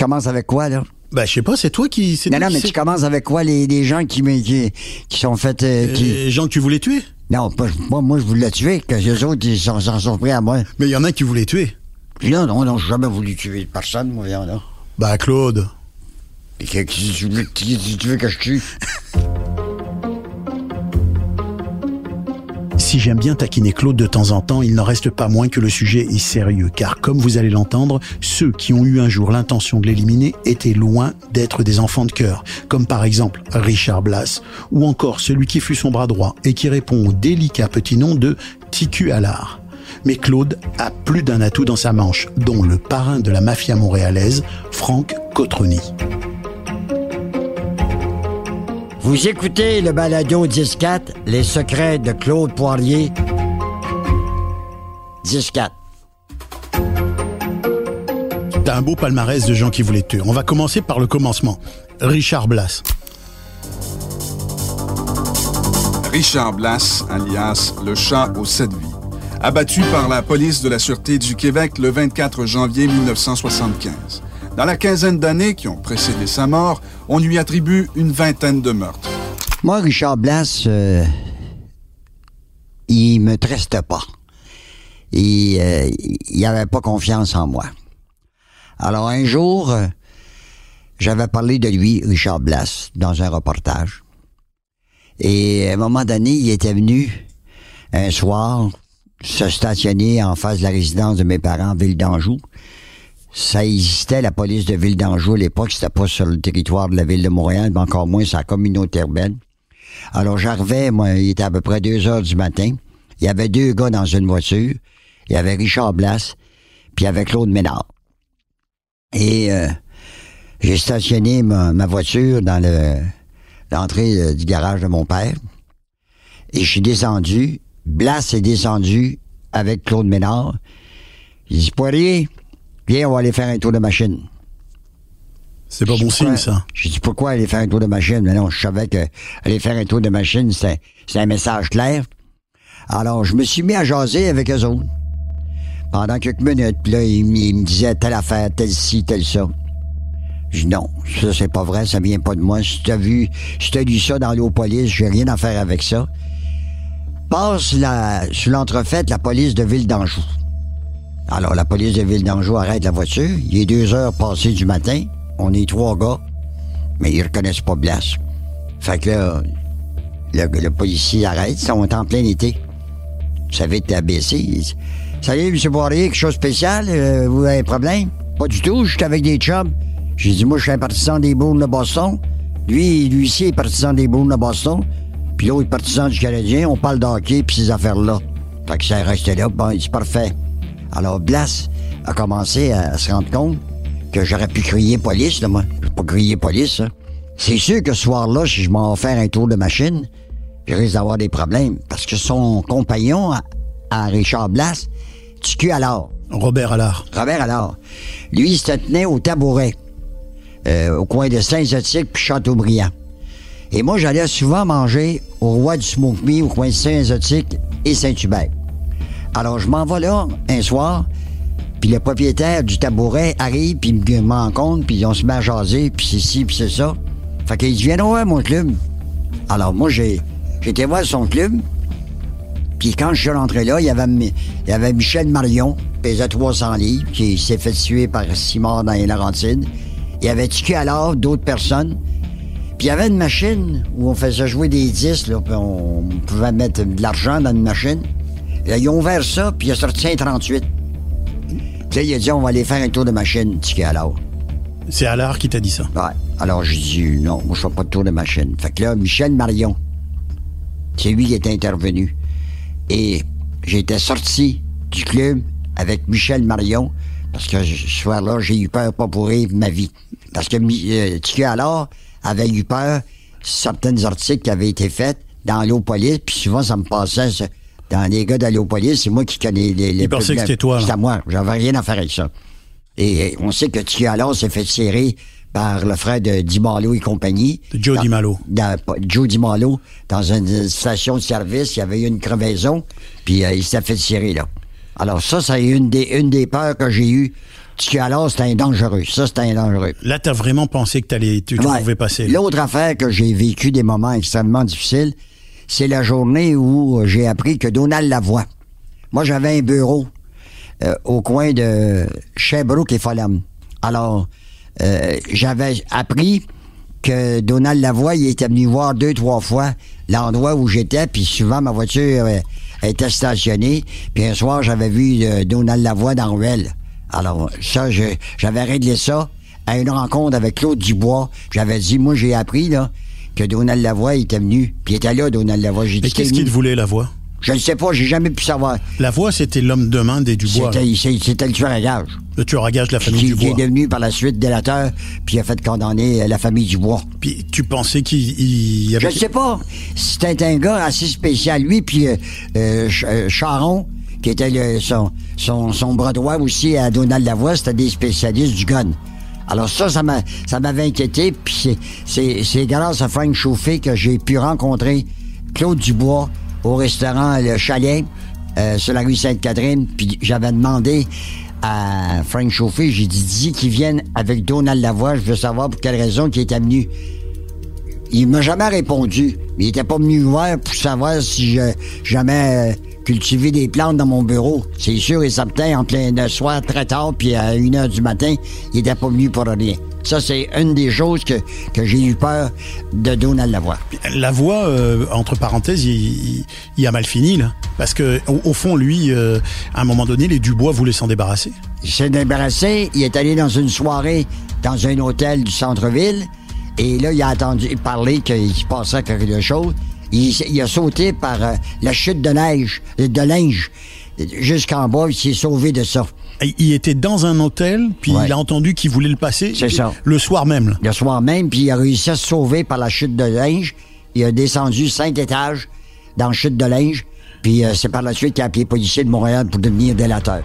commences avec quoi, là? Ben, je sais pas, c'est toi qui. Non, toi non, qui mais tu commences avec quoi, les, les gens qui, qui, qui sont faits... euh, qui... Les gens que tu voulais tuer? Non, pas, moi, moi, je voulais tuer, que les autres, ils s'en sont pris à moi. Mais il y en a qui voulaient tuer. Là, non, non, j'ai jamais voulu tuer personne, moi, viens là. Bah, Claude. Et que- qui tu veux, qui- qui tu veux que je tue? Si j'aime bien taquiner Claude de temps en temps, il n'en reste pas moins que le sujet est sérieux, car comme vous allez l'entendre, ceux qui ont eu un jour l'intention de l'éliminer étaient loin d'être des enfants de cœur, comme par exemple Richard Blas, ou encore celui qui fut son bras droit et qui répond au délicat petit nom de Ticu Allard. Mais Claude a plus d'un atout dans sa manche, dont le parrain de la mafia montréalaise, Franck Cotroni. Vous écoutez le balado 10-4, Les secrets de Claude Poirier. 10-4. T'as un beau palmarès de gens qui voulaient te tuer. On va commencer par le commencement. Richard Blas. Richard Blas, alias le chat aux sept vies, abattu par la police de la Sûreté du Québec le 24 janvier 1975. Dans la quinzaine d'années qui ont précédé sa mort, on lui attribue une vingtaine de meurtres. Moi, Richard Blas, euh, il me trustait pas. Il, euh, il avait pas confiance en moi. Alors un jour, euh, j'avais parlé de lui, Richard Blas, dans un reportage. Et à un moment donné, il était venu un soir se stationner en face de la résidence de mes parents, Ville d'Anjou. Ça existait, la police de Ville d'Anjou à l'époque, c'était pas sur le territoire de la ville de Montréal, mais encore moins la communauté urbaine. Alors j'arrivais, moi, il était à peu près deux heures du matin. Il y avait deux gars dans une voiture. Il y avait Richard Blas, puis il y avait Claude Ménard. Et euh, j'ai stationné ma, voiture dans le l'entrée euh, du garage de mon père. Et je suis descendu. Blas est descendu avec Claude Ménard. Il dit Poirier, viens, on va aller faire un tour de machine. C'est pas bon signe, ça. J'ai dit pourquoi aller faire un tour de machine? Mais non, je savais que aller faire un tour de machine, c'était un message clair. Alors, je me suis mis à jaser avec eux autres. Pendant quelques minutes, puis là, ils me disaient telle affaire, telle ci, telle ça. Je dis non, ça c'est pas vrai, ça vient pas de moi. Si t'as vu, si t'as lu ça dans l'eau police, j'ai rien à faire avec ça. Passe la, sur l'entrefaite la police de Ville d'Anjou. Alors, la police de Ville d'Anjou arrête la voiture. Il est deux heures passées du matin. On est trois gars, mais ils reconnaissent pas Blas. Fait que là, le, le policier arrête. Ils sont en plein été. Savez, t'es abaissé. Salut, M. Poirier, quelque chose de spécial? Euh, vous avez un problème? Pas du tout, je suis avec des chums. J'ai dit, moi, je suis un partisan des Bruins de Boston. Lui, lui ici est partisan des Bruins de Boston. Puis l'autre est partisan du Canadien. On parle de hockey puis ces affaires-là. Fait que ça est resté là. Bon, c'est parfait. Alors, Blas a commencé à se rendre compte que j'aurais pu crier police, là, moi. J'ai pas crié police, hein. C'est sûr que ce soir-là, si je m'en vais faire un tour de machine, je risque d'avoir des problèmes. Parce que son compagnon, à, à Richard Blas, tu alors. Robert Allard. Robert alors. Lui, il se tenait au tabouret, euh, au coin de Saint-Zotique puis Châteaubriand. Et moi, j'allais souvent manger au Roi du Smoke Me au coin de Saint-Zotique et Saint-Hubert. Alors, je m'en vais là un soir, puis le propriétaire du tabouret arrive, puis il me rencontre, puis on se met à jaser, puis c'est ci, puis c'est ça. Fait qu'il dit, viens voir mon club. Alors, moi, j'ai été voir son club, puis quand je suis rentré là, il y avait, il y Michel Marion, pesait 300 livres, qui s'est fait tuer par Simard dans les Laurentides. Il y avait Tiki alors, d'autres personnes. Puis il y avait une machine où on faisait jouer des disques, là, puis on pouvait mettre de l'argent dans une machine. Là, ils ont ouvert ça, puis il a sorti un 38. Puis là, il a dit, on va aller faire un tour de machine, Tiki alors. C'est Allard qui t'a dit ça. Ouais. Alors, j'ai dit, non, moi, je fais pas de tour de machine. Fait que là, Michel Marion, c'est lui qui est intervenu. Et j'étais sorti du club avec Michel Marion, parce que ce soir-là, j'ai eu peur pas pour rire de ma vie. Parce que euh, Tiki alors avait eu peur certains articles qui avaient été faits dans l'eau-police, puis souvent, ça me passait ça, dans les gars de l'eau-police, c'est moi qui connais les... les Il pensait que c'était toi. C'était à moi, j'avais rien à faire avec ça. Et on sait que Tiki alors s'est fait tirer par le frère de Di Malo et compagnie. De Joe Dans- Di Malo. dans- Joe Di Malo, dans une station de service, il y avait eu une crevaison, puis euh, il s'est fait tirer là. Alors ça, c'est une des, une des peurs que j'ai eues. alors c'était un dangereux. Ça, c'était un dangereux. Là, t'as vraiment pensé que t'allais, tu, tu Ouais. pouvais passer. L'autre affaire que j'ai vécu des moments extrêmement difficiles, c'est la journée où j'ai appris que Donald Lavoie, moi j'avais un bureau euh, au coin de Sherbrooke et Fulham. Alors, euh, j'avais appris que Donald Lavoie, il était venu voir deux, trois fois l'endroit où j'étais, puis souvent ma voiture euh, était stationnée, puis un soir, j'avais vu euh, Donald Lavoie dans Ruelle. Alors, ça, j'avais réglé ça à une rencontre avec Claude Dubois. J'avais dit, moi, j'ai appris, là, que Donald Lavoie était venu, puis il était là, Donald Lavoie. J'ai Mais qu'est-ce qu'il voulait, la voix Je ne sais pas, j'ai jamais pu savoir. La voix, c'était l'homme de main des Dubois. C'était le tueur à gage. Le tueur à gage de la famille Qui, qui Dubois. est devenu par la suite délateur, puis il a fait condamner euh, la famille Dubois. Puis tu pensais qu'il il y Je avait... ne sais pas. C'était un gars assez spécial. Lui, puis euh, euh, Ch- euh, Charon, qui était le- son, son, son bras droit aussi à Donald Lavoie, c'était des spécialistes du gun. Alors ça, ça m'a- ça m'avait inquiété. Puis c'est- grâce à Frank Chauffé que j'ai pu rencontrer Claude Dubois au restaurant Le Chalet euh, sur la rue Sainte-Catherine. Puis j'avais demandé à Frank Chauffé, j'ai dit, dis qu'il vienne avec Donald Lavoie. Je veux savoir pour quelle raison qu'il était venu. Il m'a jamais répondu. Il était pas venu voir pour savoir si je jamais euh, cultivé des plantes dans mon bureau. C'est sûr et certain, en plein de soir, très tard, puis à 1 heure du matin, il était pas venu pour rien. Ça, c'est une des choses que, que j'ai eu peur de Donald Lavoie. La voix, euh, entre parenthèses, il, il- il a mal fini, là. Parce que, au, au fond, lui, euh, à un moment donné, les Dubois voulaient s'en débarrasser. Il s'est débarrassé, il est allé dans une soirée dans un hôtel du centre-ville, et là, il a entendu parler qu'il se passait quelque chose. Il, a sauté par euh, la chute de neige, de linge, jusqu'en bas, il s'est sauvé de ça. Il était dans un hôtel, puis Ouais. il a entendu qu'il voulait le passer. C'est ça. Le soir même, là. Le soir même, puis il a réussi à se sauver par la chute de linge. Il a descendu cinq étages dans la chute de linge, puis euh, c'est par la suite qu'il a appelé les policiers de Montréal pour devenir délateur.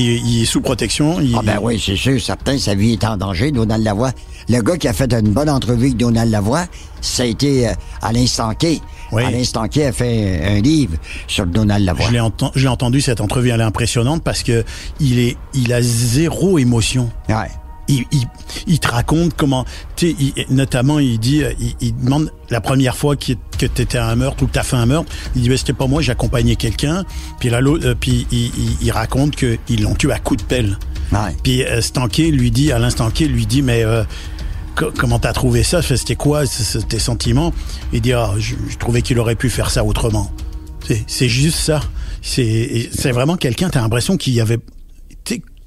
Et il est sous protection. Il, Ah ben oui, c'est sûr, certain, sa vie est en danger, Donald Lavoie. Le gars qui a fait une bonne entrevue avec Donald Lavoie, ça a été euh, Alain Stanquet. Oui. Alain Stanquet a fait un livre sur Donald Lavoie. Je l'ai enten- entendu, cette entrevue, elle est impressionnante parce que il est, il a zéro émotion. Ouais. Il, il, il te raconte comment, tu notamment il dit, euh, il, il demande la première fois que tu étais à un meurtre ou que tu as fait un meurtre, il dit, c'était pas moi, j'accompagnais quelqu'un, puis là, l'autre- euh, puis il, il, raconte qu'ils l'ont tué à coups de pelle. Ouais. Puis euh, Stanquet lui dit, Alain Stanquet lui dit, mais euh, co- comment t'as trouvé ça? C'était quoi tes sentiments? Il dit, ah, je, je trouvais qu'il aurait pu faire ça autrement. C'est- C'est juste ça. C'est vraiment quelqu'un, t'as l'impression qu'il y avait,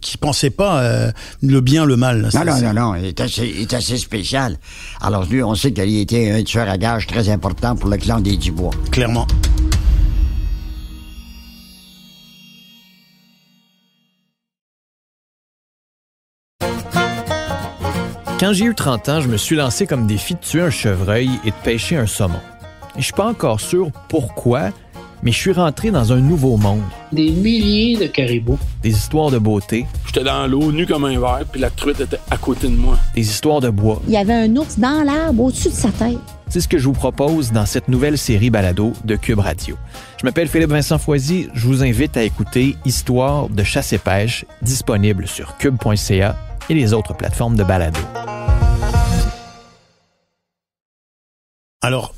qui pensait pas euh, le bien, le mal. Non, non, c'est- non, non, il est assez, il est assez spécial. Alors lui, on sait qu'il était un tueur à gage très important pour le clan des Dubois. Clairement. Quand j'ai eu 30 ans, je me suis lancé comme défi de tuer un chevreuil et de pêcher un saumon. Et je suis pas encore sûr pourquoi, mais je suis rentré dans un nouveau monde. Des milliers de caribous. Des histoires de beauté, J'étais dans l'eau, nu comme un verre, puis la truite était à côté de moi. des histoires de bois. Il y avait un ours dans l'arbre au-dessus de sa tête. C'est ce que je vous propose dans cette nouvelle série balado de Cube Radio. Je m'appelle Philippe Vincent Foisy, je vous invite à écouter Histoire de chasse et pêche, disponible sur cube.ca et les autres plateformes de balado. Alors,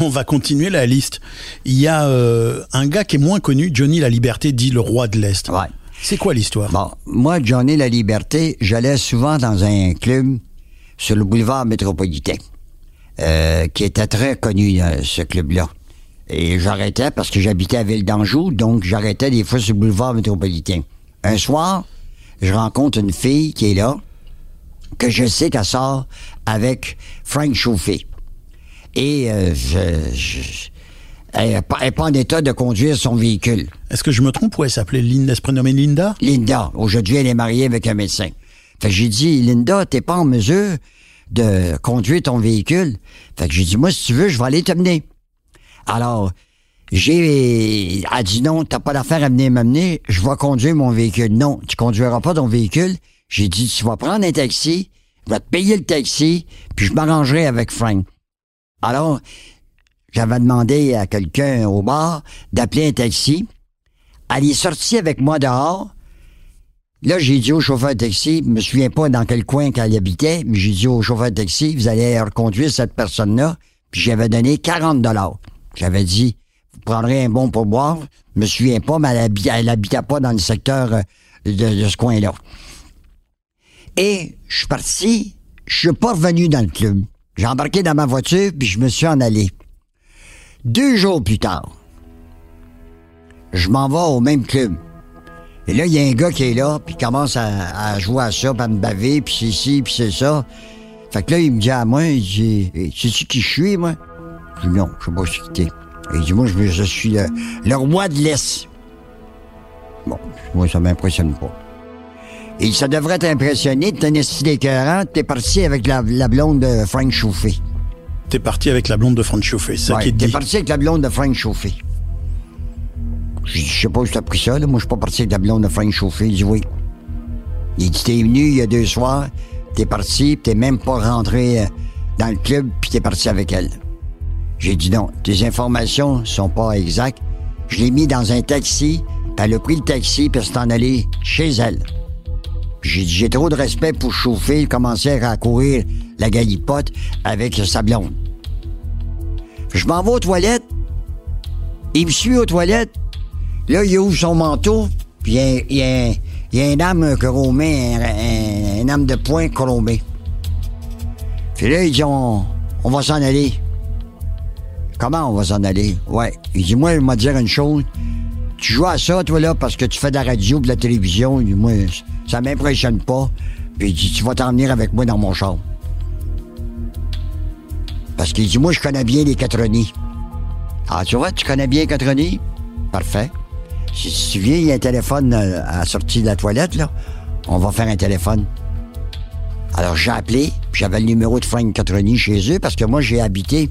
on va continuer la liste. Il y a euh, un gars qui est moins connu, Johnny La Liberté, dit le roi de l'Est. Ouais. C'est quoi l'histoire? Bon, moi, Johnny La Liberté, j'allais souvent dans un club sur le boulevard métropolitain, euh, qui était très connu, euh, ce club-là. Et j'arrêtais parce que j'habitais à Ville d'Anjou, donc j'arrêtais des fois sur le boulevard métropolitain. Un soir, je rencontre une fille qui est là, que je sais qu'elle sort avec Frank Chauffé. Et euh, je, je- elle n'est pas, elle est pas en état de conduire son véhicule. Est-ce que je me trompe ou elle s'appelait Linda, elle se prénommait Linda? Linda. Aujourd'hui, elle est mariée avec un médecin. Fait que j'ai dit, Linda, t'es pas en mesure de conduire ton véhicule. Fait que j'ai dit, moi, si tu veux, je vais aller te mener. Alors, j'ai, elle a dit non, t'as pas d'affaire à venir m'amener, je vais conduire mon véhicule. Non, tu conduiras pas ton véhicule. J'ai dit, tu vas prendre un taxi, je vais te payer le taxi, puis je m'arrangerai avec Frank. Alors, j'avais demandé à quelqu'un au bar d'appeler un taxi. Elle est sortie avec moi dehors. Là, j'ai dit au chauffeur de taxi, je me souviens pas dans quel coin qu'elle habitait, mais j'ai dit au chauffeur de taxi, vous allez reconduire cette personne-là. Puis j'avais donné 40 dollars. J'avais dit, vous prendrez un bon pourboire. Je me souviens pas, mais elle habitait pas dans le secteur euh, de, de ce coin-là. Et je suis parti, je suis pas revenu dans le club. J'ai embarqué dans ma voiture, puis je me suis en allé. Deux jours plus tard, je m'en vais au même club. Et là, il y a un gars qui est là, puis il commence à, jouer à ça, puis à me baver, puis c'est ci, puis c'est ça. Fait que là, il me dit à moi, il dit, Hey, sais-tu qui je suis, moi? Je dis non, je sais pas qui t'es. Il dit, moi, je, je suis le, le roi de l'Est. Bon, moi, ça m'impressionne pas. Et ça devrait t'impressionner, t'es un style écœurant, t'es parti avec la, la blonde de Frank Chauffé. T'es parti avec la blonde de Franck Chauffé, c'est ça Ouais, qui te t'es dit. parti avec la blonde de Frank Chauffé. Je sais pas où t'as pris ça, là. Moi, je suis pas parti avec la blonde de Frank Chauffé. Il dit oui. Il dit, t'es venu il y a deux soirs, t'es parti, pis t'es même pas rentré euh, dans le club, puis t'es parti avec elle. J'ai dit non, tes informations sont pas exactes. Je l'ai mis dans un taxi, puis elle a pris le taxi, puis elle s'est en allée chez elle. J'ai trop de respect pour chauffer, commencer à courir la galipote avec sa blonde. Je m'en vais aux toilettes. Il me suit aux toilettes. Là, il ouvre son manteau, puis il y a, il a- une âme chromée, un, un, une âme de poing chromée. Puis là, il dit, on, va s'en aller. Comment on va s'en aller? Ouais. Il dit, moi, il m'a dire une chose. Tu joues à ça, toi, là, parce que tu fais de la radio, de la télévision. Il dit, moi, ça m'impressionne pas. Puis il dit, tu vas t'en venir avec moi dans mon char. Parce qu'il dit, moi, je connais bien les quatre nids. Ah, tu vois, tu connais bien les? Parfait. Si si tu viens, il y a un téléphone euh, à la sortie de la toilette, là. On va faire un téléphone. Alors, j'ai appelé, puis j'avais le numéro de Frank Catroni chez eux, parce que moi, j'ai habité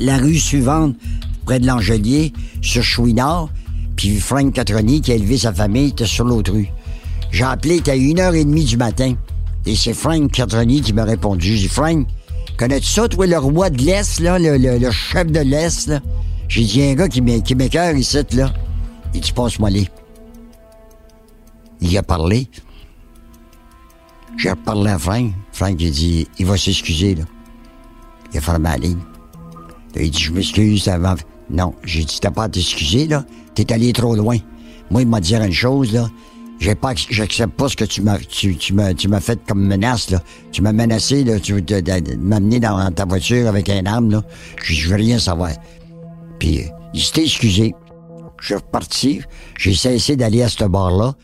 la rue suivante, près de l'Angelier, sur Chouinard, puis Frank Catroni, qui a élevé sa famille, était sur l'autre rue. J'ai appelé, il était à une heure et demie du matin, et c'est Frank Catroni qui m'a répondu. J'ai dit, Frank, connais-tu ça, toi, le roi de l'Est, là, le, le- le chef de l'Est, là? J'ai dit, un gars qui m'é- qui m'écœure ici, là. Il dit, passe-moi les. Il a parlé. J'ai reparlé à Frank. Frank, il dit, il va s'excuser, là. Il a fermé la ligne. Il dit, je m'excuse avant. Non, j'ai dit, t'as pas à t'excuser, là. T'es allé trop loin. Moi, il m'a dit une chose, là. J'ai pas, j'accepte pas ce que tu m'as, tu, tu m'as, tu m'as fait comme menace, là. Tu m'as menacé, là. Tu de- de- de m'amener dans ta voiture avec un arme, là. Je je veux rien savoir. Puis, euh, il s'était excusé. Je suis reparti. J'ai cessé d'aller à ce bar-là.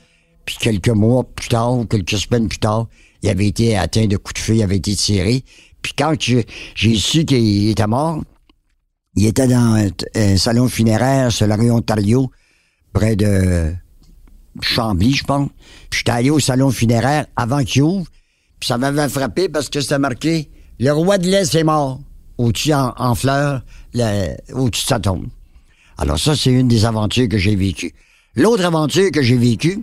Puis quelques mois plus tard, ou quelques semaines plus tard, il avait été atteint de coups de feu, il avait été tiré. Puis quand j'ai su qu'il était mort, il était dans un, un salon funéraire sur la rue Ontario, près de Chambly, je pense. Puis j'étais allé au salon funéraire avant qu'il ouvre. Puis ça m'avait frappé parce que c'était marqué « Le roi de l'Est est mort » au-dessus en, en fleurs, le- au-dessus de sa tombe. Alors ça, c'est une des aventures que j'ai vécues. L'autre aventure que j'ai vécue,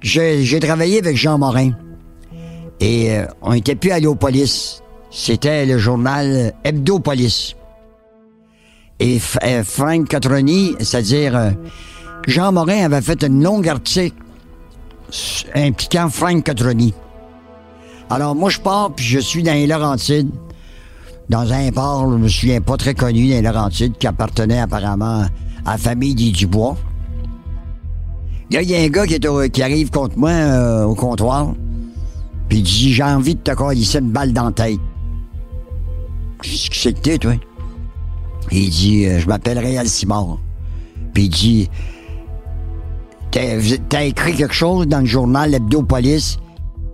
j'ai travaillé avec Jean Morin. Et euh, on était plus allé aux polices. C'était le journal Hebdo Police. Et euh, Frank Catroni, c'est-à-dire euh, Jean Morin avait fait une longue article impliquant Frank Catroni. Alors moi je pars puis je suis dans les Laurentides, dans un port, je me souviens pas très connu dans les Laurentides, qui appartenait apparemment à la famille des Dubois. Là, il y a un gars qui, arrive contre moi euh, au comptoir, puis il dit J'ai envie de te coller une balle dans la tête. Je dis Qu'est-ce que t'es, toi? Il dit euh, Je m'appelle Réal. Puis il dit T'as écrit quelque chose dans le journal Hebdo Police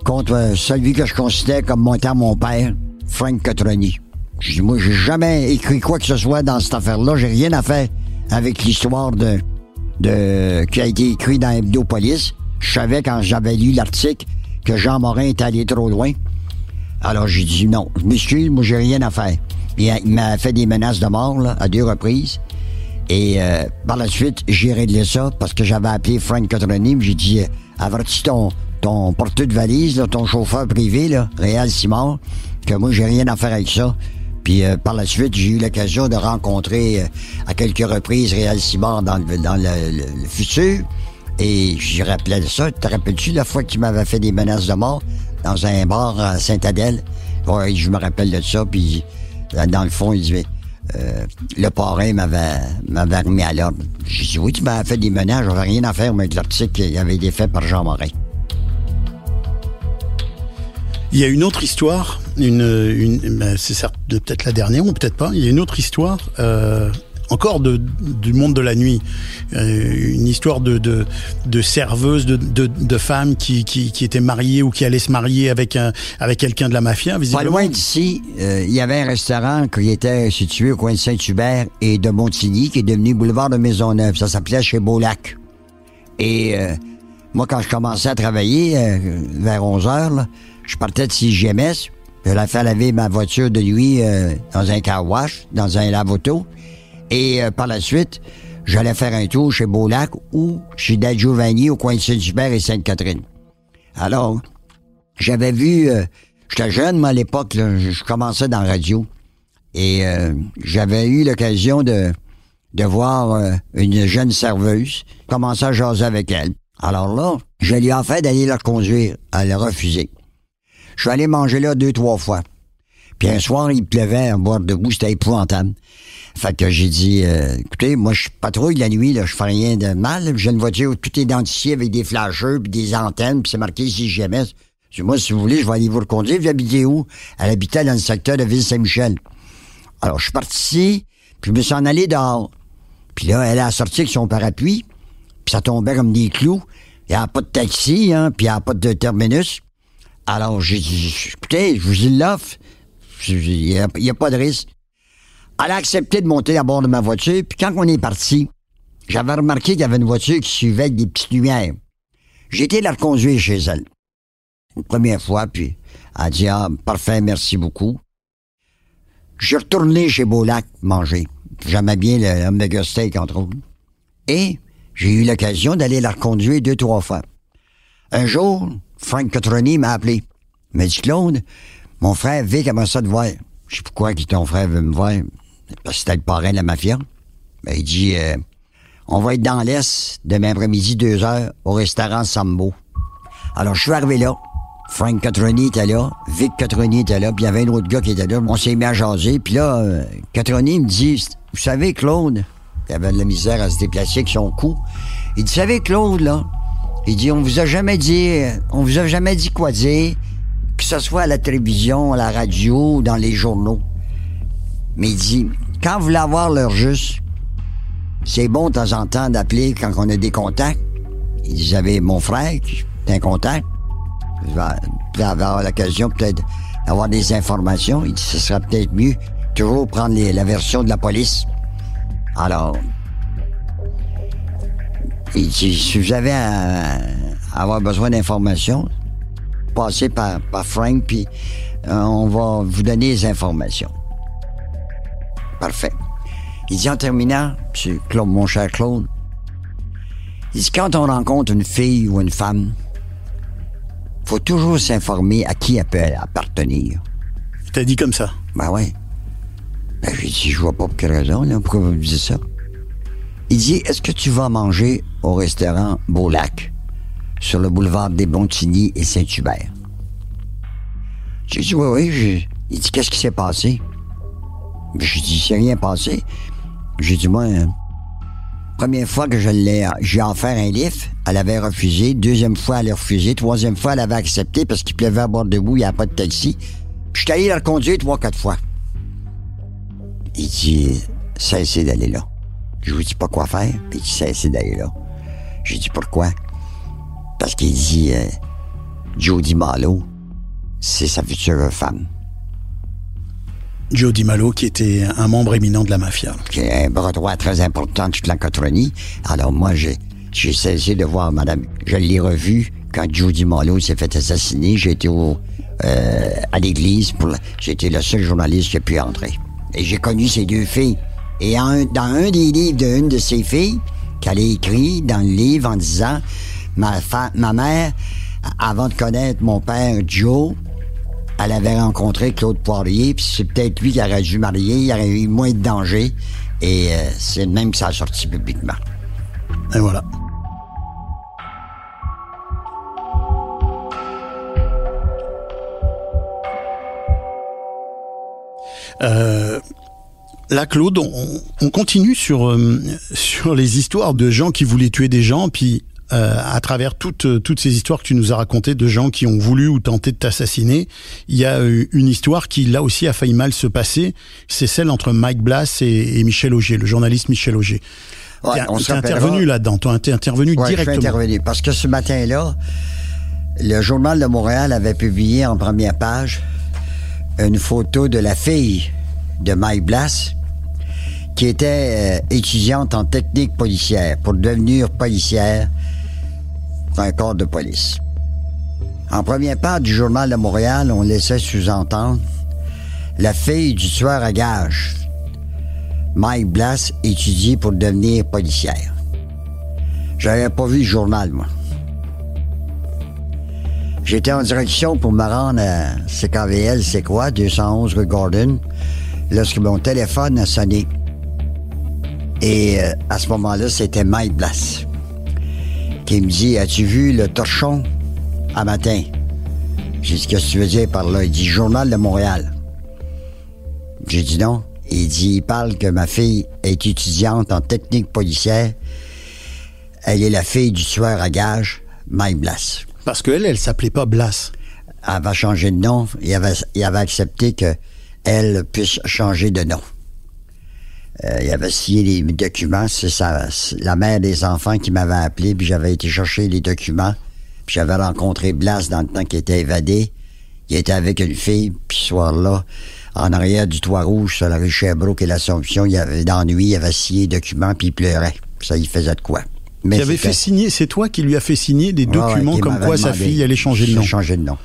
contre celui que je considère comme montant mon père, Frank Catroni. Je dis, moi, j'ai jamais écrit quoi que ce soit dans cette affaire-là. J'ai rien à faire avec l'histoire de, de, qui a été écrit dans Hebdo Police. Je savais quand j'avais lu l'article que Jean Morin était allé trop loin. Alors, j'ai dit non. Je m'excuse, moi, j'ai rien à faire. Il m'a fait des menaces de mort, là, à deux reprises. Et euh, par la suite, j'ai réglé ça parce que j'avais appelé Frank Catroni. J'ai dit, euh, avertis ton, ton porteur de valise, ton chauffeur privé, là, Réal Simard, que moi, j'ai rien à faire avec ça. Puis euh, par la suite, j'ai eu l'occasion de rencontrer à quelques reprises Réal Simard dans, le, futur. Et j'y rappelais ça. Te rappelles-tu la fois qu'il m'avait fait des menaces de mort dans un bar à Saint-Adèle? Ouais, je me rappelle de ça. Puis dans le fond, il disait... euh, le parrain m'avait remis à l'ordre. J'ai dit, oui, tu m'avais fait des menaces, j'avais rien à faire avec l'article qui avait été fait par Jean Morin. Il y a une autre histoire, une, une ben, c'est peut-être la dernière ou peut-être pas. Il y a une autre histoire, euh, encore du monde de la nuit, Euh, une histoire de, de, de serveuse, de, femmes qui, qui, qui étaient mariées ou qui allaient se marier avec un avec quelqu'un de la mafia. Pas loin d'ici, euh, il y avait un restaurant qui était situé au coin de Saint-Hubert et de Montigny, qui est devenu boulevard de Maisonneuve. Ça s'appelait chez Beaulac. Et euh, moi, quand je commençais à travailler, vers 11 heures, je partais de CGMS. J'allais faire laver ma voiture de nuit dans un car wash, dans un lave-auto. Et euh, par la suite, j'allais faire un tour chez Beaulac ou chez Dad Giovanni au coin de Saint-Hubert et Sainte-Catherine. Alors, j'avais vu, euh, j'étais jeune, moi, à l'époque, je commençais dans la radio. Et euh, j'avais eu l'occasion de, de voir euh, une jeune serveuse, commencer à jaser avec elle. Alors là, je lui ai fait d'aller la conduire. Elle a refusé. Je suis allé manger là deux, trois fois. Puis un soir, il pleuvait à boire debout, c'était épouvantable. Fait que j'ai dit, euh, écoutez, moi, je patrouille la nuit, là, je fais rien de mal. J'ai une voiture où tout est identifié avec des flasheurs, puis des antennes, puis c'est marqué si jamais. Moi, si vous voulez, je vais aller vous reconduire. Vous habitez où? Elle habitait dans le secteur de Ville-Saint-Michel. Alors, je suis parti, puis je me suis en allé dehors. Puis là, elle a sorti avec son parapluie, puis ça tombait comme des clous. Il n'y a pas de taxi, hein, puis il n'y a pas de terminus. Alors, j'ai dit, écoutez, je vous dis l'offre. Il n'y a, pas de risque. Elle a accepté de monter à bord de ma voiture, puis quand on est parti, j'avais remarqué qu'il y avait une voiture qui suivait avec des petites lumières. J'ai été la reconduire chez elle. Une première fois, puis elle a dit, ah, parfait, merci beaucoup. Je retourné chez Beaulac manger. J'aimais bien le hamburger steak, entre autres. Et j'ai eu l'occasion d'aller la reconduire deux, trois fois. Un jour, Frank Cotroni m'a appelé. Il m'a dit, Claude, mon frère Vic aimerait ça te voir. Je sais pourquoi que ton frère veut me voir. Parce que c'était le parrain de la mafia. Ben, il dit, euh, on va être dans l'Est demain après-midi, deux heures, au restaurant Sambo. Alors, je suis arrivé là. Frank Catroni était là, Vic Catroni était là, puis il y avait un autre gars qui était là. On s'est mis à jaser, puis là, euh, Catroni me dit, vous savez, Claude, il avait de la misère à se déplacer avec son cou. Il dit, savez, Claude, là, il dit, on vous a jamais dit, euh, on vous a jamais dit quoi dire, que ce soit à la télévision, à la radio, dans les journaux. Mais il dit, quand vous voulez avoir l'heure juste, c'est bon de temps en temps d'appeler quand on a des contacts. Il dit, j'avais mon frère qui est un contact. Je vais avoir l'occasion peut-être d'avoir des informations. Il dit, ce serait peut-être mieux toujours prendre la version de la police. Alors, il dit, si vous avez à avoir besoin d'informations, passez par, par Frank, puis euh, on va vous donner les informations. Parfait. Il dit en terminant, monsieur Claude, mon cher Claude, il dit quand on rencontre une fille ou une femme, faut toujours s'informer à qui elle peut appartenir. T'as dit comme ça. Ben ouais. Ben j'ai dit, je vois pas pour quelle raison, là, pourquoi vous me dites ça? Il dit, est-ce que tu vas manger au restaurant Beaulac, sur le boulevard des Bontigny et Saint-Hubert? J'ai dit, oui, oui. Il dit, qu'est-ce qui s'est passé? Ben, J'ai dit, c'est rien passé. J'ai dit, moi, euh, première fois que je l'ai, j'ai offert un livre, elle avait refusé. Deuxième fois, elle a refusé. Troisième fois, elle avait accepté parce qu'il pleuvait à bord debout, il n'y avait pas de taxi. Je suis allé la reconduire trois, quatre fois. Il dit, cessez d'aller là. Je vous dis pas quoi faire, puis il dit, cessez d'aller là. J'ai dit, pourquoi? Parce qu'il dit, euh, Jody Malo, c'est sa future femme. Joe Di Malo, qui était un membre éminent de la mafia. qui est un bras droit très important de toute la Cotronie. Alors moi, j'ai, j'ai cessé de voir madame. Je l'ai revue quand Judy Malo s'est fait assassiner. J'ai été au, euh, à l'église. pour la- été le seul journaliste qui a pu entrer. Et j'ai connu ces deux filles. Et dans un des livres d'une de ces filles, qu'elle a écrit dans le livre en disant, ma, mère, avant de connaître mon père Joe, elle avait rencontré Claude Poirier, puis c'est peut-être lui qui aurait dû marier, il aurait eu moins de danger. Et euh, c'est même que ça a sorti publiquement. Et voilà. Euh, là, Claude, on, on continue sur, euh, sur les histoires de gens qui voulaient tuer des gens, puis euh, à travers toutes, toutes ces histoires que tu nous as racontées de gens qui ont voulu ou tenté de t'assassiner, il y a euh, une histoire qui, là aussi, a failli mal se passer. C'est celle entre Mike Blass et, et Michel Auger, le journaliste Michel Auger. Ouais, on t'es intervenu là-dedans, t'es intervenu Ouais, je suis directement. intervenu. Parce que ce matin-là, le Journal de Montréal avait publié en première page une photo de la fille de Mike Blass, qui était euh, étudiante en technique policière pour devenir policière pour un corps de police. En première page du Journal de Montréal, on laissait sous-entendre la fille du tueur à gages. Mike Blass étudie pour devenir policière. J'avais pas vu le journal, moi. J'étais en direction pour me rendre à CKVL, c'est quoi, 211 rue Gordon, lorsque mon téléphone a sonné. Et euh, à ce moment-là, c'était Mike Blass qui me dit As-tu vu le torchon? À matin J'ai dit Qu'est-ce que tu veux dire par là? Il dit Journal de Montréal. J'ai dit non. Il dit Il parle que ma fille est étudiante en technique policière. Elle est la fille du tueur à gages, Mike Blass. Parce qu'elle, elle s'appelait pas Blass. Elle va changer de nom. Il avait, il avait accepté que elle puisse changer de nom. Euh, il avait signé les documents. C'est la mère des enfants qui m'avait appelé, puis j'avais été chercher les documents. Puis j'avais rencontré Blas dans le temps qu'il était évadé. Il était avec une fille, puis ce soir-là, en arrière du toit rouge sur la rue Sherbrooke et l'Assomption, il y avait d'ennui, il avait signé les documents, puis il pleurait. Ça, il faisait de quoi. Mais Il avait fait signer, c'est toi qui lui as fait signer des Ouais, ouais, documents comme quoi sa fille allait changer de nom. Changer de nom.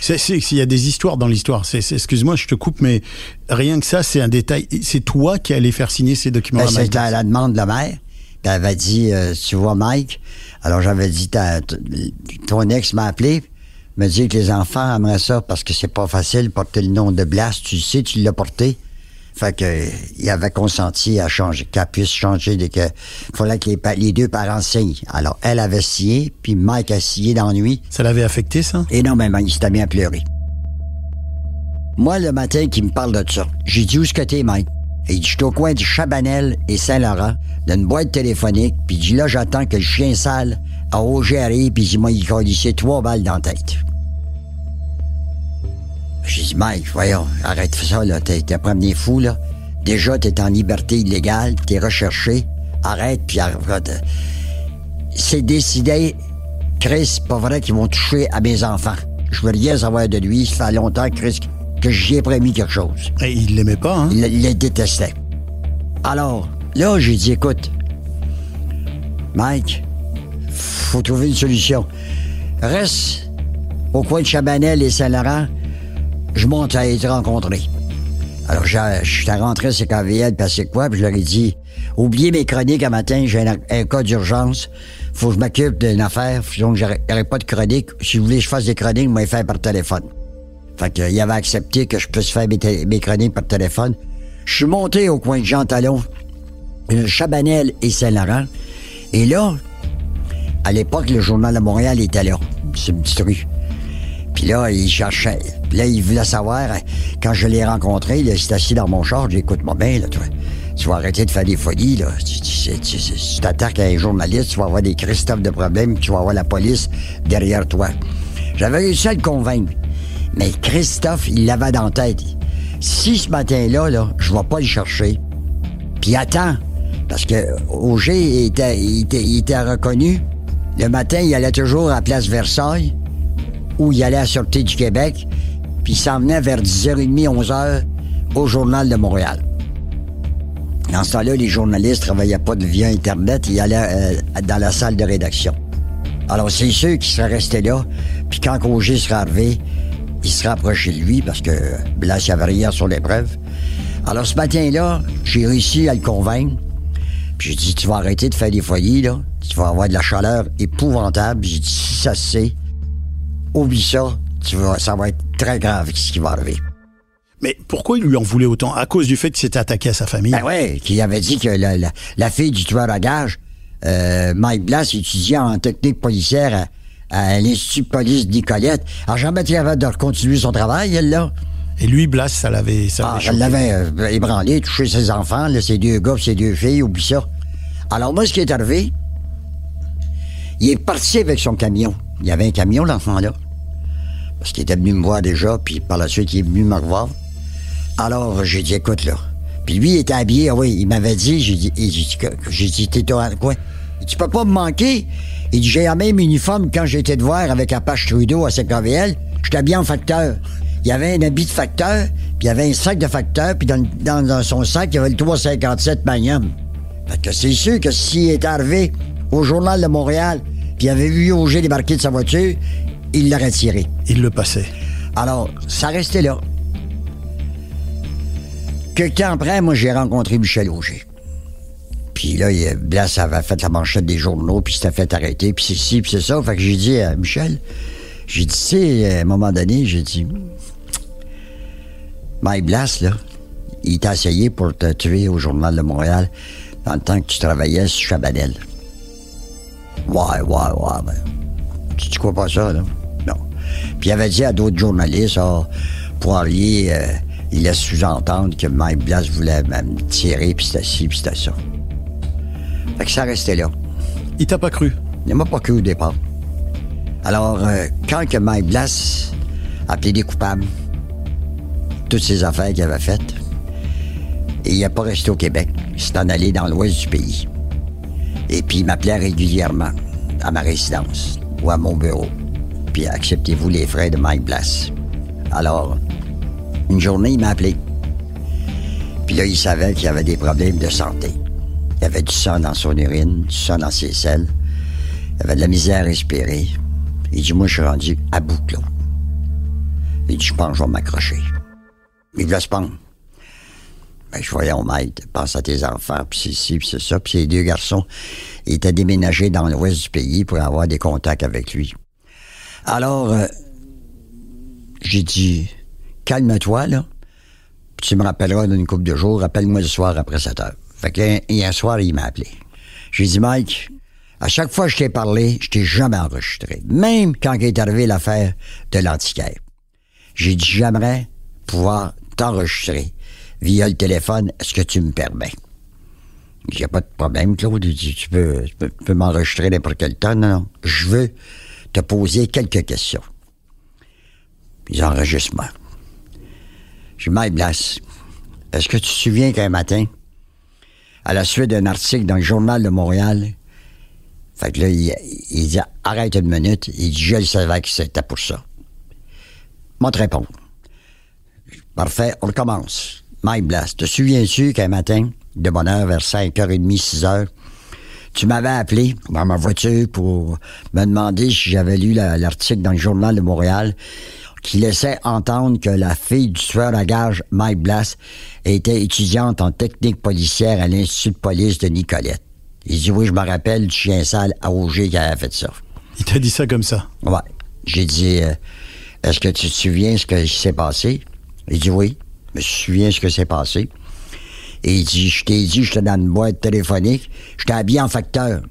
C'est, c'est, il y a des histoires dans l'histoire. C'est, c'est- excuse-moi, je te coupe, mais rien que ça, c'est un détail. C'est toi qui allais faire signer ces documents. Ben, C'était à la demande de la mère. Elle avait dit, euh, tu vois, Mike? Alors j'avais dit, ton ex m'a appelé, me dit que les enfants aimeraient ça parce que c'est pas facile porter le nom de Blas. Tu le sais, tu l'as porté. Fait que il avait consenti à changer, qu'elle puisse changer, de que fallait que les, les deux parents signent. Alors elle avait signé, puis Mike a signé d'ennui. Ça l'avait affecté, ça? Énormément, il s'était mis à pleurer. Moi, le matin, qui me parle de ça, j'ai dit où est-ce que t'es, Mike? Et il dit, je suis au coin du Chabanel et Saint-Laurent, d'une boîte téléphonique, puis il dit, là, j'attends que le chien sale a Auger arrive, puis il dit, moi, il colissait trois balles dans la tête. J'ai dit, Mike, voyons, arrête ça, là, t'es t'es premier fou, là. Déjà, t'es en liberté illégale, t'es recherché. Arrête, puis arrête. C'est décidé, Chris, pas vrai qu'ils vont toucher à mes enfants. Je veux rien savoir de lui. Ça fait longtemps, Chris, que j'y ai promis quelque chose. Et il l'aimait pas, hein? Il, il le détestait. Alors, là, j'ai dit, écoute, Mike, faut trouver une solution. Reste au coin de Chabanel et Saint-Laurent. Je monte à être rencontré. Alors, je suis rentré chez KVL, puis c'est quoi, puis je leur ai dit, oubliez mes chroniques un matin, j'ai un, cas d'urgence, faut que je m'occupe d'une affaire, donc j'aurais pas de chronique. Si vous voulez que je fasse des chroniques, moi, les faire par téléphone. Fait que, il avait accepté que je puisse faire mes, chroniques par téléphone. Je suis monté au coin de Jean Talon, Chabanel et Saint-Laurent. Et là, à l'époque, le Journal de Montréal était là. C'est une petite rue. Puis là, il cherchait. Puis là, il voulait savoir, euh, quand je l'ai rencontré, il s'est assis dans mon char, j'ai dit, écoute-moi bien, là, toi. Tu vas arrêter de faire des folies, là. Tu t'attaques à un journaliste, tu vas avoir des Christophe de problèmes, tu vas avoir la police derrière toi. J'avais réussi à le convaincre. Mais Christophe, il l'avait dans la tête. Si ce matin-là, là, je vais pas le chercher, puis attends, parce que Auger était, il était, il était reconnu. Le matin, il allait toujours à Place Versailles, où il allait à la Sûreté du Québec, puis il s'en venait vers 10h30, 11h au Journal de Montréal. Dans ce temps-là, les journalistes travaillaient pas de via Internet, ils allaient euh, dans la salle de rédaction. Alors, c'est sûr qu'il serait resté là, puis quand Auger serait arrivé, il serait approché de lui, parce que n'y avait rien sur l'épreuve. Alors, ce matin-là, j'ai réussi à le convaincre, puis j'ai dit, tu vas arrêter de faire des folies, là. Tu vas avoir de la chaleur épouvantable. J'ai dit, si ça se sait, oublie ça, tu vas, ça va être très grave ce qui va arriver. Mais pourquoi il lui en voulait autant? À cause du fait qu'il s'était attaqué à sa famille? Ben ouais, qui avait dit que la, la, la fille du tueur à gage, euh, Mike Blass, étudiait en technique policière à, à l'Institut de police Nicolette, a jamais été capable de continuer son travail, elle, là. Et lui, Blas, ça l'avait... ça Ah, l'avait elle l'avait euh, ébranlé, touché ses enfants, là, ses deux gars, ses deux filles, oublie ça. Alors moi, ce qui est arrivé, il est parti avec son camion. Il y avait un camion, l'enfant-là. Parce qu'il était venu me voir déjà, puis par la suite, il est venu me revoir. Alors, j'ai dit, écoute, là. Puis lui, il était habillé, ah oui, il m'avait dit, j'ai dit, j'ai dit, t'es quoi? Il dit, peux pas me manquer? Il dit, j'ai la même uniforme quand j'étais de voir avec Apache Trudeau à CKVL. J'étais habillé en facteur. Il y avait un habit de facteur, puis il y avait un sac de facteur, puis dans son sac, il y avait le 357 Magnum. Fait que c'est sûr que s'il est arrivé au Journal de Montréal, puis il avait vu Auger débarquer de sa voiture, il l'aurait tiré. Il le passait. Alors, ça restait là. Quelque temps après, moi, j'ai rencontré Michel Auger. Puis là, il, Blas avait fait la manchette des journaux, puis s'était fait arrêter, puis c'est ci, puis c'est ça. Fait que j'ai dit à Michel, j'ai dit, tu sais, à un moment donné, j'ai dit, Mike Blas, là, il t'a essayé pour te tuer au Journal de Montréal dans le temps que tu travaillais sur Chabanel. Ouais, ouais, ouais, ben, tu, tu crois pas ça, là? Non. Puis il avait dit à d'autres journalistes, ah, Poirier, euh, il laisse sous-entendre que Mike Blas voulait me tirer, puis c'était ci, puis c'était ça. Fait que ça restait là. Il t'a pas cru? Il m'a pas cru au départ. Alors, euh, quand que Mike Blas a plaidé coupable, toutes ces affaires qu'il avait faites, et il n'a pas resté au Québec. Il s'est en allé dans l'ouest du pays. Et puis, il m'appelait régulièrement à ma résidence ou à mon bureau. Puis, acceptez-vous les frais de Mike Blas? Alors, une journée, il m'a appelé. Puis là, il savait qu'il avait des problèmes de santé. Il avait du sang dans son urine, du sang dans ses selles. Il avait de la misère à respirer. Il dit, moi, je suis rendu à bout. Il dit, je pense que je vais m'accrocher. Il voulait se pendre. Ben, je voyais, on m'aide. Pense à tes enfants, puis c'est ci, puis c'est ça. Puis ces deux garçons, ils étaient déménagés dans l'ouest du pays pour avoir des contacts avec lui. Alors, euh, j'ai dit, calme-toi, là. Tu me rappelleras d'une couple de jours, rappelle-moi le soir après 7 heures. Fait que là, hier soir, il m'a appelé. J'ai dit, Mike, à chaque fois que je t'ai parlé, je t'ai jamais enregistré. Même quand est arrivée l'affaire de l'antiquaire. J'ai dit, j'aimerais pouvoir t'enregistrer via le téléphone. Est-ce que tu me permets? Il n'y a pas de problème, Claude. Il tu peux, tu peux, m'enregistrer n'importe quel temps. Non, non. Je veux te poser quelques questions. Les enregistrements. J'ai Mike Blas, est-ce que tu te souviens qu'un matin, à la suite d'un article dans le Journal de Montréal, fait que là, il, dit, arrête une minute. Il dit, je le savais que c'était pour ça. Moi, te. Parfait, on recommence. Mike Blas, te souviens-tu qu'un matin, de bonne heure, vers 5h30, 6h, tu m'avais appelé dans ma voiture pour me demander si j'avais lu la- l'article dans le Journal de Montréal qui laissait entendre que la fille du tueur à gage, Mike Blas, était étudiante en technique policière à l'Institut de police de Nicolette. Il dit, oui, je me rappelle du chien sale à Auger qui avait fait ça. Il t'a dit ça comme ça? Ouais. J'ai dit, euh, est-ce que tu te souviens ce qui s'est passé? Il dit, oui, je me souviens ce que s'est passé. Et il dit, je t'ai dit, j'étais dans une boîte téléphonique, j'étais habillé en facteur.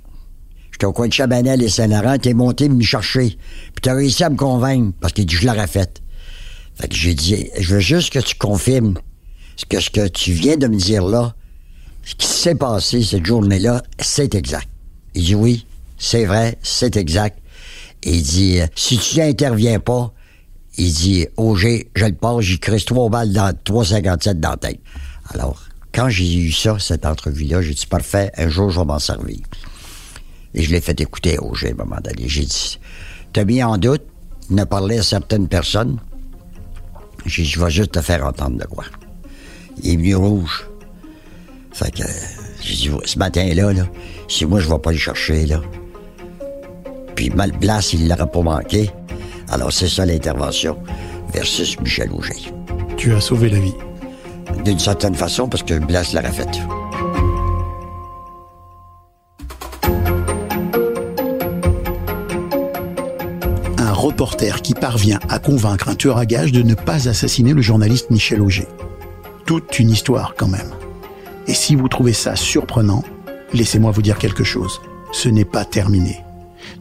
J'étais au coin de Chabanel et Saint-Laurent, t'es monté me chercher. Puis t'as réussi à me convaincre, parce qu'il dit, je l'aurais fait. Fait que j'ai dit, je veux juste que tu confirmes ce que, ce que tu viens de me dire là, ce qui s'est passé cette journée-là, c'est exact. Il dit, oui, c'est vrai, c'est exact. Et il dit, euh, si tu interviens pas, il dit, Auger, je le passe, j'y crisse trois balles dans 357 dans la tête. Alors, quand j'ai eu ça, cette entrevue-là, j'ai dit, parfait, un jour, je vais m'en servir. Et je l'ai fait écouter à Auger à un moment. J'ai dit, t'as mis en doute, ne parlé à certaines personnes? J'ai dit, je vais juste te faire entendre de quoi. Il est venu rouge. Fait que, ce matin-là, là, si moi, je vais pas le chercher, là. Puis mal Blas, il l'aurait pas manqué. Alors, c'est ça l'intervention versus Michel Auger. Tu as sauvé la vie. D'une certaine façon, parce que Blas l'aurait fait. Un reporter qui parvient à convaincre un tueur à gages de ne pas assassiner le journaliste Michel Auger. Toute une histoire quand même. Et si vous trouvez ça surprenant, laissez-moi vous dire quelque chose. Ce n'est pas terminé.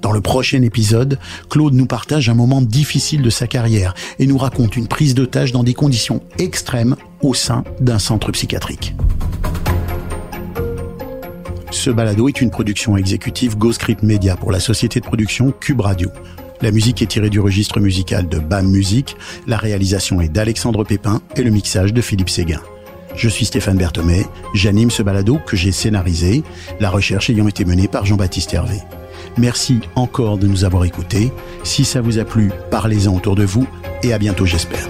Dans le prochain épisode, Claude nous partage un moment difficile de sa carrière et nous raconte une prise d'otage dans des conditions extrêmes au sein d'un centre psychiatrique. Ce balado est une production exécutive Ghostscript Media pour la société de production Cube Radio. La musique est tirée du registre musical de BAM Music, la réalisation est d'Alexandre Pépin et le mixage de Philippe Séguin. Je suis Stéphane Berthomé, j'anime ce balado que j'ai scénarisé, la recherche ayant été menée par Jean-Baptiste Hervé. Merci encore de nous avoir écoutés. Si ça vous a plu, parlez-en autour de vous et à bientôt j'espère.